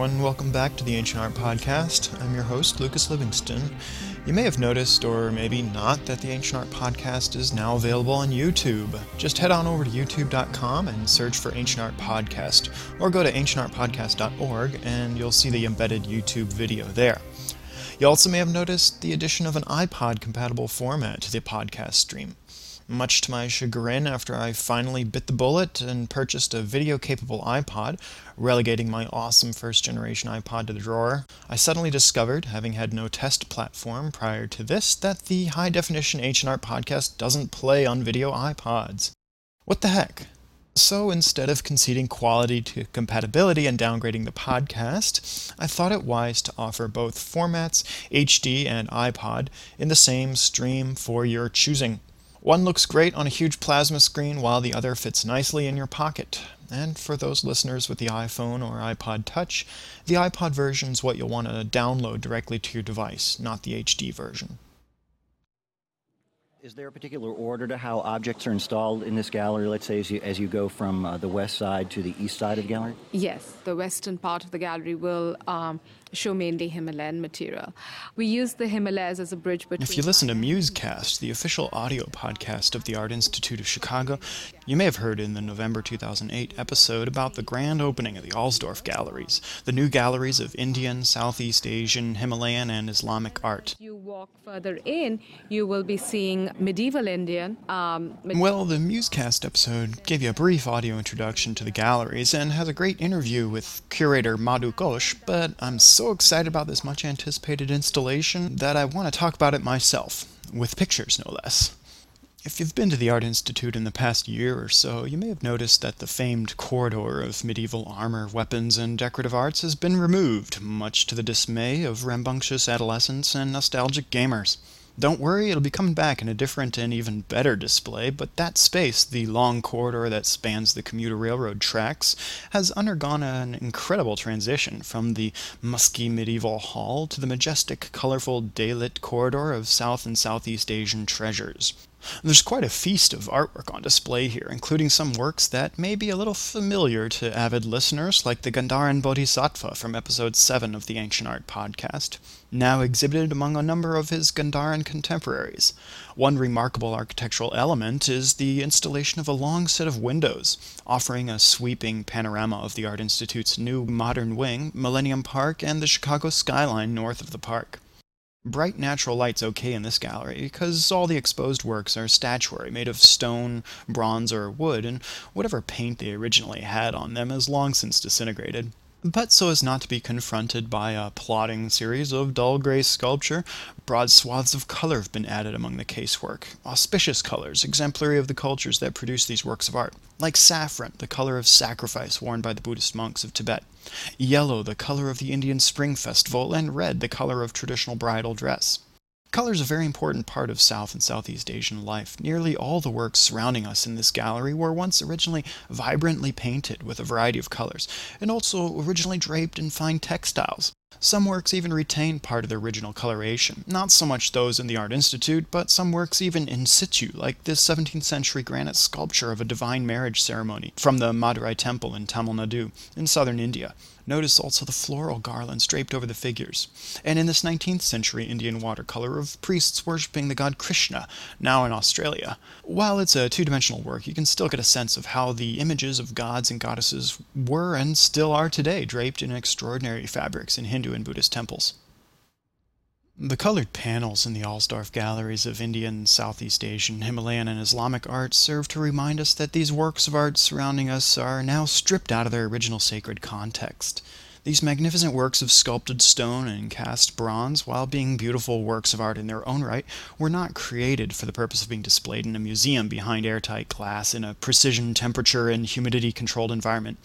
Everyone. Welcome back to the Ancient Art Podcast. I'm your host, Lucas Livingston. You may have noticed, or maybe not, that the Ancient Art Podcast is now available on YouTube. Just head on over to youtube.com and search for Ancient Art Podcast, or go to ancientartpodcast.org and you'll see the embedded YouTube video there. You also may have noticed the addition of an iPod compatible format to the podcast stream. Much to my chagrin, after I finally bit the bullet and purchased a video capable iPod, relegating my awesome first generation iPod to the drawer, I suddenly discovered, having had no test platform prior to this, that the high definition Art podcast doesn't play on video iPods. What the heck? So instead of conceding quality to compatibility and downgrading the podcast, I thought it wise to offer both formats, HD and iPod, in the same stream for your choosing. One looks great on a huge plasma screen while the other fits nicely in your pocket. And for those listeners with the iPhone or iPod Touch, the iPod version is what you'll want to download directly to your device, not the HD version. Is there a particular order to how objects are installed in this gallery, let's say as you, as you go from uh, the west side to the east side of the gallery? Yes, the western part of the gallery will um, show mainly Himalayan material. We use the Himalayas as a bridge between. If you listen to Musecast, the official audio podcast of the Art Institute of Chicago, you may have heard in the November 2008 episode about the grand opening of the Alsdorf Galleries, the new galleries of Indian, Southeast Asian, Himalayan, and Islamic art. You walk further in, you will be seeing medieval Indian. Um, med- well, the Musecast episode gave you a brief audio introduction to the galleries and has a great interview with curator Madhu Ghose, but I'm so excited about this much anticipated installation that I want to talk about it myself, with pictures no less. If you've been to the Art Institute in the past year or so, you may have noticed that the famed corridor of medieval armor, weapons, and decorative arts has been removed, much to the dismay of rambunctious adolescents and nostalgic gamers. Don't worry, it'll be coming back in a different and even better display, but that space, the long corridor that spans the commuter railroad tracks, has undergone an incredible transition from the musky medieval hall to the majestic, colorful, day-lit corridor of South and Southeast Asian treasures. There's quite a feast of artwork on display here, including some works that may be a little familiar to avid listeners, like the Gandharan Bodhisattva from episode 7 of the Ancient Art podcast, now exhibited among a number of his Gandharan contemporaries. One remarkable architectural element is the installation of a long set of windows, offering a sweeping panorama of the Art Institute's new modern wing, Millennium Park, and the Chicago skyline north of the park. Bright natural light's okay in this gallery because all the exposed works are statuary made of stone, bronze, or wood, and whatever paint they originally had on them has long since disintegrated. But so as not to be confronted by a plodding series of dull gray sculpture, broad swaths of color have been added among the casework, auspicious colors, exemplary of the cultures that produce these works of art, like saffron, the color of sacrifice worn by the Buddhist monks of Tibet, yellow, the color of the Indian Spring Festival, and red, the color of traditional bridal dress. Color is a very important part of South and Southeast Asian life. Nearly all the works surrounding us in this gallery were once originally vibrantly painted with a variety of colors, and also originally draped in fine textiles. Some works even retain part of their original coloration, not so much those in the Art Institute, but some works even in situ, like this 17th century granite sculpture of a divine marriage ceremony from the Madurai Temple in Tamil Nadu, in southern India. Notice also the floral garlands draped over the figures. And in this 19th century Indian watercolor of priests worshipping the god Krishna, now in Australia. While it's a two dimensional work, you can still get a sense of how the images of gods and goddesses were and still are today draped in extraordinary fabrics in Hindu and Buddhist temples. The colored panels in the Alsdorf galleries of Indian, Southeast Asian, Himalayan, and Islamic art serve to remind us that these works of art surrounding us are now stripped out of their original sacred context. These magnificent works of sculpted stone and cast bronze, while being beautiful works of art in their own right, were not created for the purpose of being displayed in a museum behind airtight glass in a precision temperature and humidity controlled environment.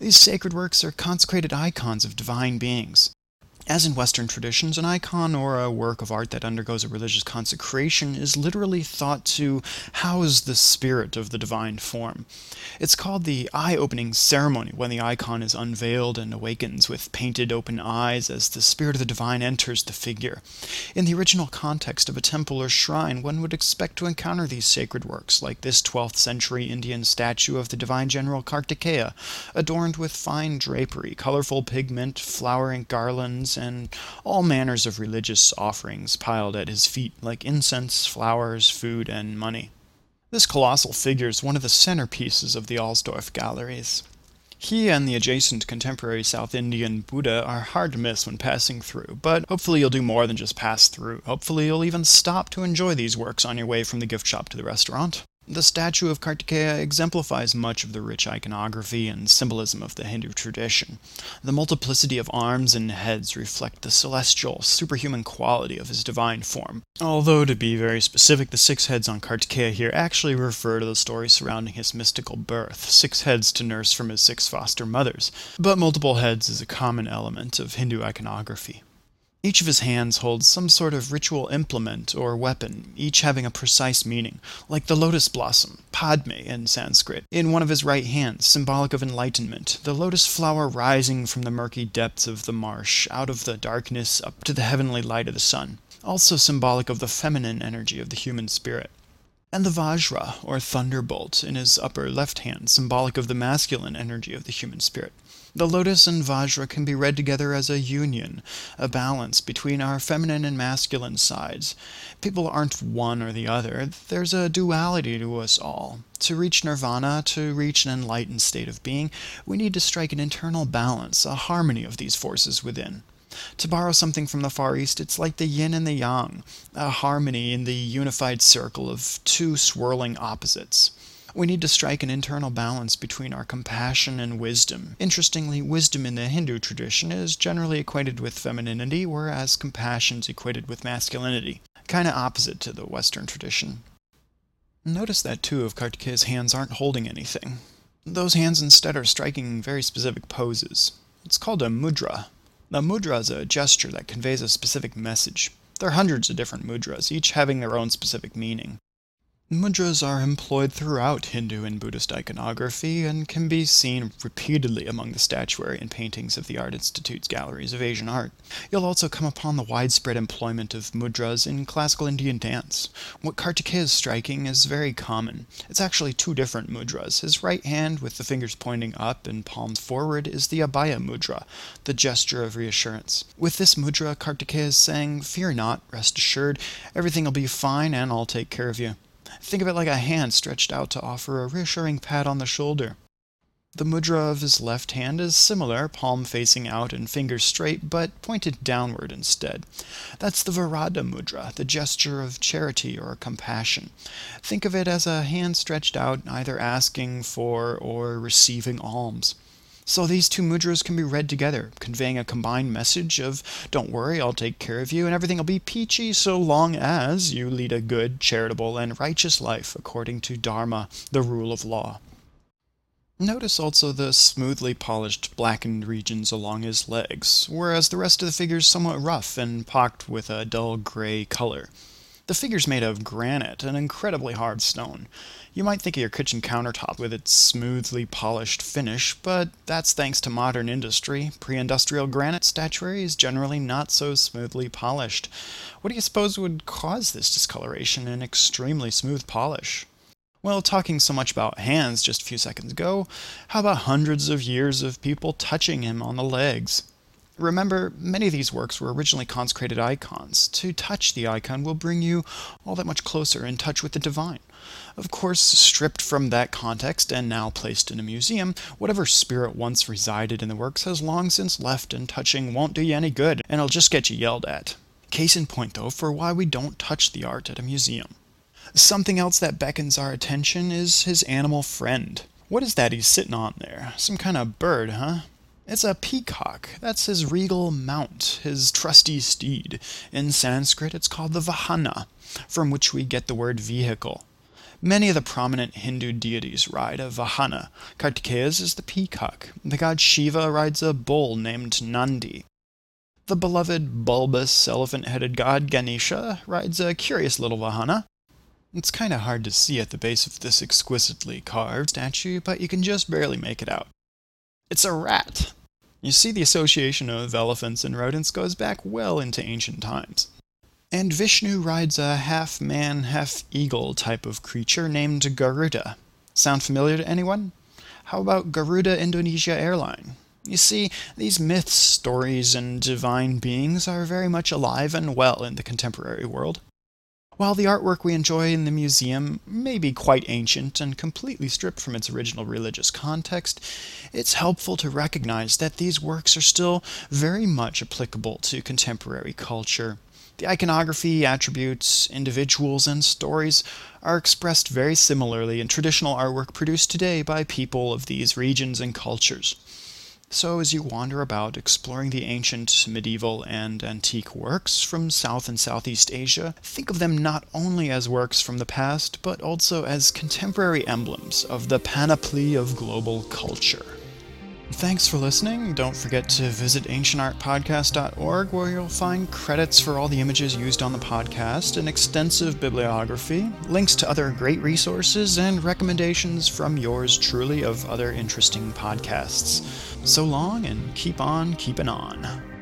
These sacred works are consecrated icons of divine beings. As in Western traditions, an icon or a work of art that undergoes a religious consecration is literally thought to house the spirit of the divine form. It's called the eye opening ceremony when the icon is unveiled and awakens with painted open eyes as the spirit of the divine enters the figure. In the original context of a temple or shrine, one would expect to encounter these sacred works, like this 12th century Indian statue of the divine general Kartikeya, adorned with fine drapery, colorful pigment, flowering garlands and all manners of religious offerings piled at his feet like incense, flowers, food, and money. This colossal figure is one of the centerpieces of the Alsdorf galleries. He and the adjacent contemporary South Indian Buddha are hard to miss when passing through, but hopefully you'll do more than just pass through. Hopefully you'll even stop to enjoy these works on your way from the gift shop to the restaurant. The statue of Kartikeya exemplifies much of the rich iconography and symbolism of the Hindu tradition. The multiplicity of arms and heads reflect the celestial, superhuman quality of his divine form. Although, to be very specific, the six heads on Kartikeya here actually refer to the story surrounding his mystical birth six heads to nurse from his six foster mothers. But multiple heads is a common element of Hindu iconography. Each of his hands holds some sort of ritual implement or weapon, each having a precise meaning, like the lotus blossom, Padme in Sanskrit, in one of his right hands, symbolic of enlightenment, the lotus flower rising from the murky depths of the marsh, out of the darkness up to the heavenly light of the sun, also symbolic of the feminine energy of the human spirit and the Vajra, or thunderbolt, in his upper left hand, symbolic of the masculine energy of the human spirit. The lotus and Vajra can be read together as a union, a balance between our feminine and masculine sides. People aren't one or the other, there's a duality to us all. To reach nirvana, to reach an enlightened state of being, we need to strike an internal balance, a harmony of these forces within. To borrow something from the Far East, it's like the yin and the yang, a harmony in the unified circle of two swirling opposites. We need to strike an internal balance between our compassion and wisdom. Interestingly, wisdom in the Hindu tradition is generally equated with femininity, whereas compassion is equated with masculinity. Kinda opposite to the Western tradition. Notice that two of Kartikeya's hands aren't holding anything. Those hands instead are striking very specific poses. It's called a mudra. A mudra is a gesture that conveys a specific message. There are hundreds of different mudras, each having their own specific meaning. Mudras are employed throughout Hindu and Buddhist iconography and can be seen repeatedly among the statuary and paintings of the Art Institute's galleries of Asian art. You'll also come upon the widespread employment of mudras in classical Indian dance. What Kartikeya is striking is very common. It's actually two different mudras. His right hand, with the fingers pointing up and palms forward, is the Abhaya mudra, the gesture of reassurance. With this mudra, Kartikeya is saying, Fear not, rest assured, everything will be fine and I'll take care of you. Think of it like a hand stretched out to offer a reassuring pat on the shoulder. The mudra of his left hand is similar, palm facing out and fingers straight, but pointed downward instead. That's the Varada mudra, the gesture of charity or compassion. Think of it as a hand stretched out, either asking for or receiving alms. So these two mudras can be read together, conveying a combined message of don't worry, I'll take care of you, and everything will be peachy so long as you lead a good, charitable, and righteous life according to Dharma, the rule of law. Notice also the smoothly polished blackened regions along his legs, whereas the rest of the figure is somewhat rough and pocked with a dull gray color. The figure's made of granite, an incredibly hard stone. You might think of your kitchen countertop with its smoothly polished finish, but that's thanks to modern industry. Pre industrial granite statuary is generally not so smoothly polished. What do you suppose would cause this discoloration and extremely smooth polish? Well, talking so much about hands just a few seconds ago, how about hundreds of years of people touching him on the legs? Remember, many of these works were originally consecrated icons. To touch the icon will bring you all that much closer in touch with the divine. Of course, stripped from that context and now placed in a museum, whatever spirit once resided in the works has long since left, and touching won't do you any good, and it'll just get you yelled at. Case in point, though, for why we don't touch the art at a museum. Something else that beckons our attention is his animal friend. What is that he's sitting on there? Some kind of bird, huh? It's a peacock. That's his regal mount, his trusty steed. In Sanskrit, it's called the Vahana, from which we get the word vehicle. Many of the prominent Hindu deities ride a Vahana. Kartikeya's is the peacock. The god Shiva rides a bull named Nandi. The beloved bulbous elephant headed god Ganesha rides a curious little Vahana. It's kinda hard to see at the base of this exquisitely carved statue, but you can just barely make it out. It's a rat! You see, the association of elephants and rodents goes back well into ancient times. And Vishnu rides a half man, half eagle type of creature named Garuda. Sound familiar to anyone? How about Garuda Indonesia Airline? You see, these myths, stories, and divine beings are very much alive and well in the contemporary world. While the artwork we enjoy in the museum may be quite ancient and completely stripped from its original religious context, it's helpful to recognize that these works are still very much applicable to contemporary culture. The iconography, attributes, individuals, and stories are expressed very similarly in traditional artwork produced today by people of these regions and cultures. So, as you wander about exploring the ancient, medieval, and antique works from South and Southeast Asia, think of them not only as works from the past, but also as contemporary emblems of the panoply of global culture. Thanks for listening. Don't forget to visit ancientartpodcast.org where you'll find credits for all the images used on the podcast, an extensive bibliography, links to other great resources, and recommendations from yours truly of other interesting podcasts. So long and keep on keeping on.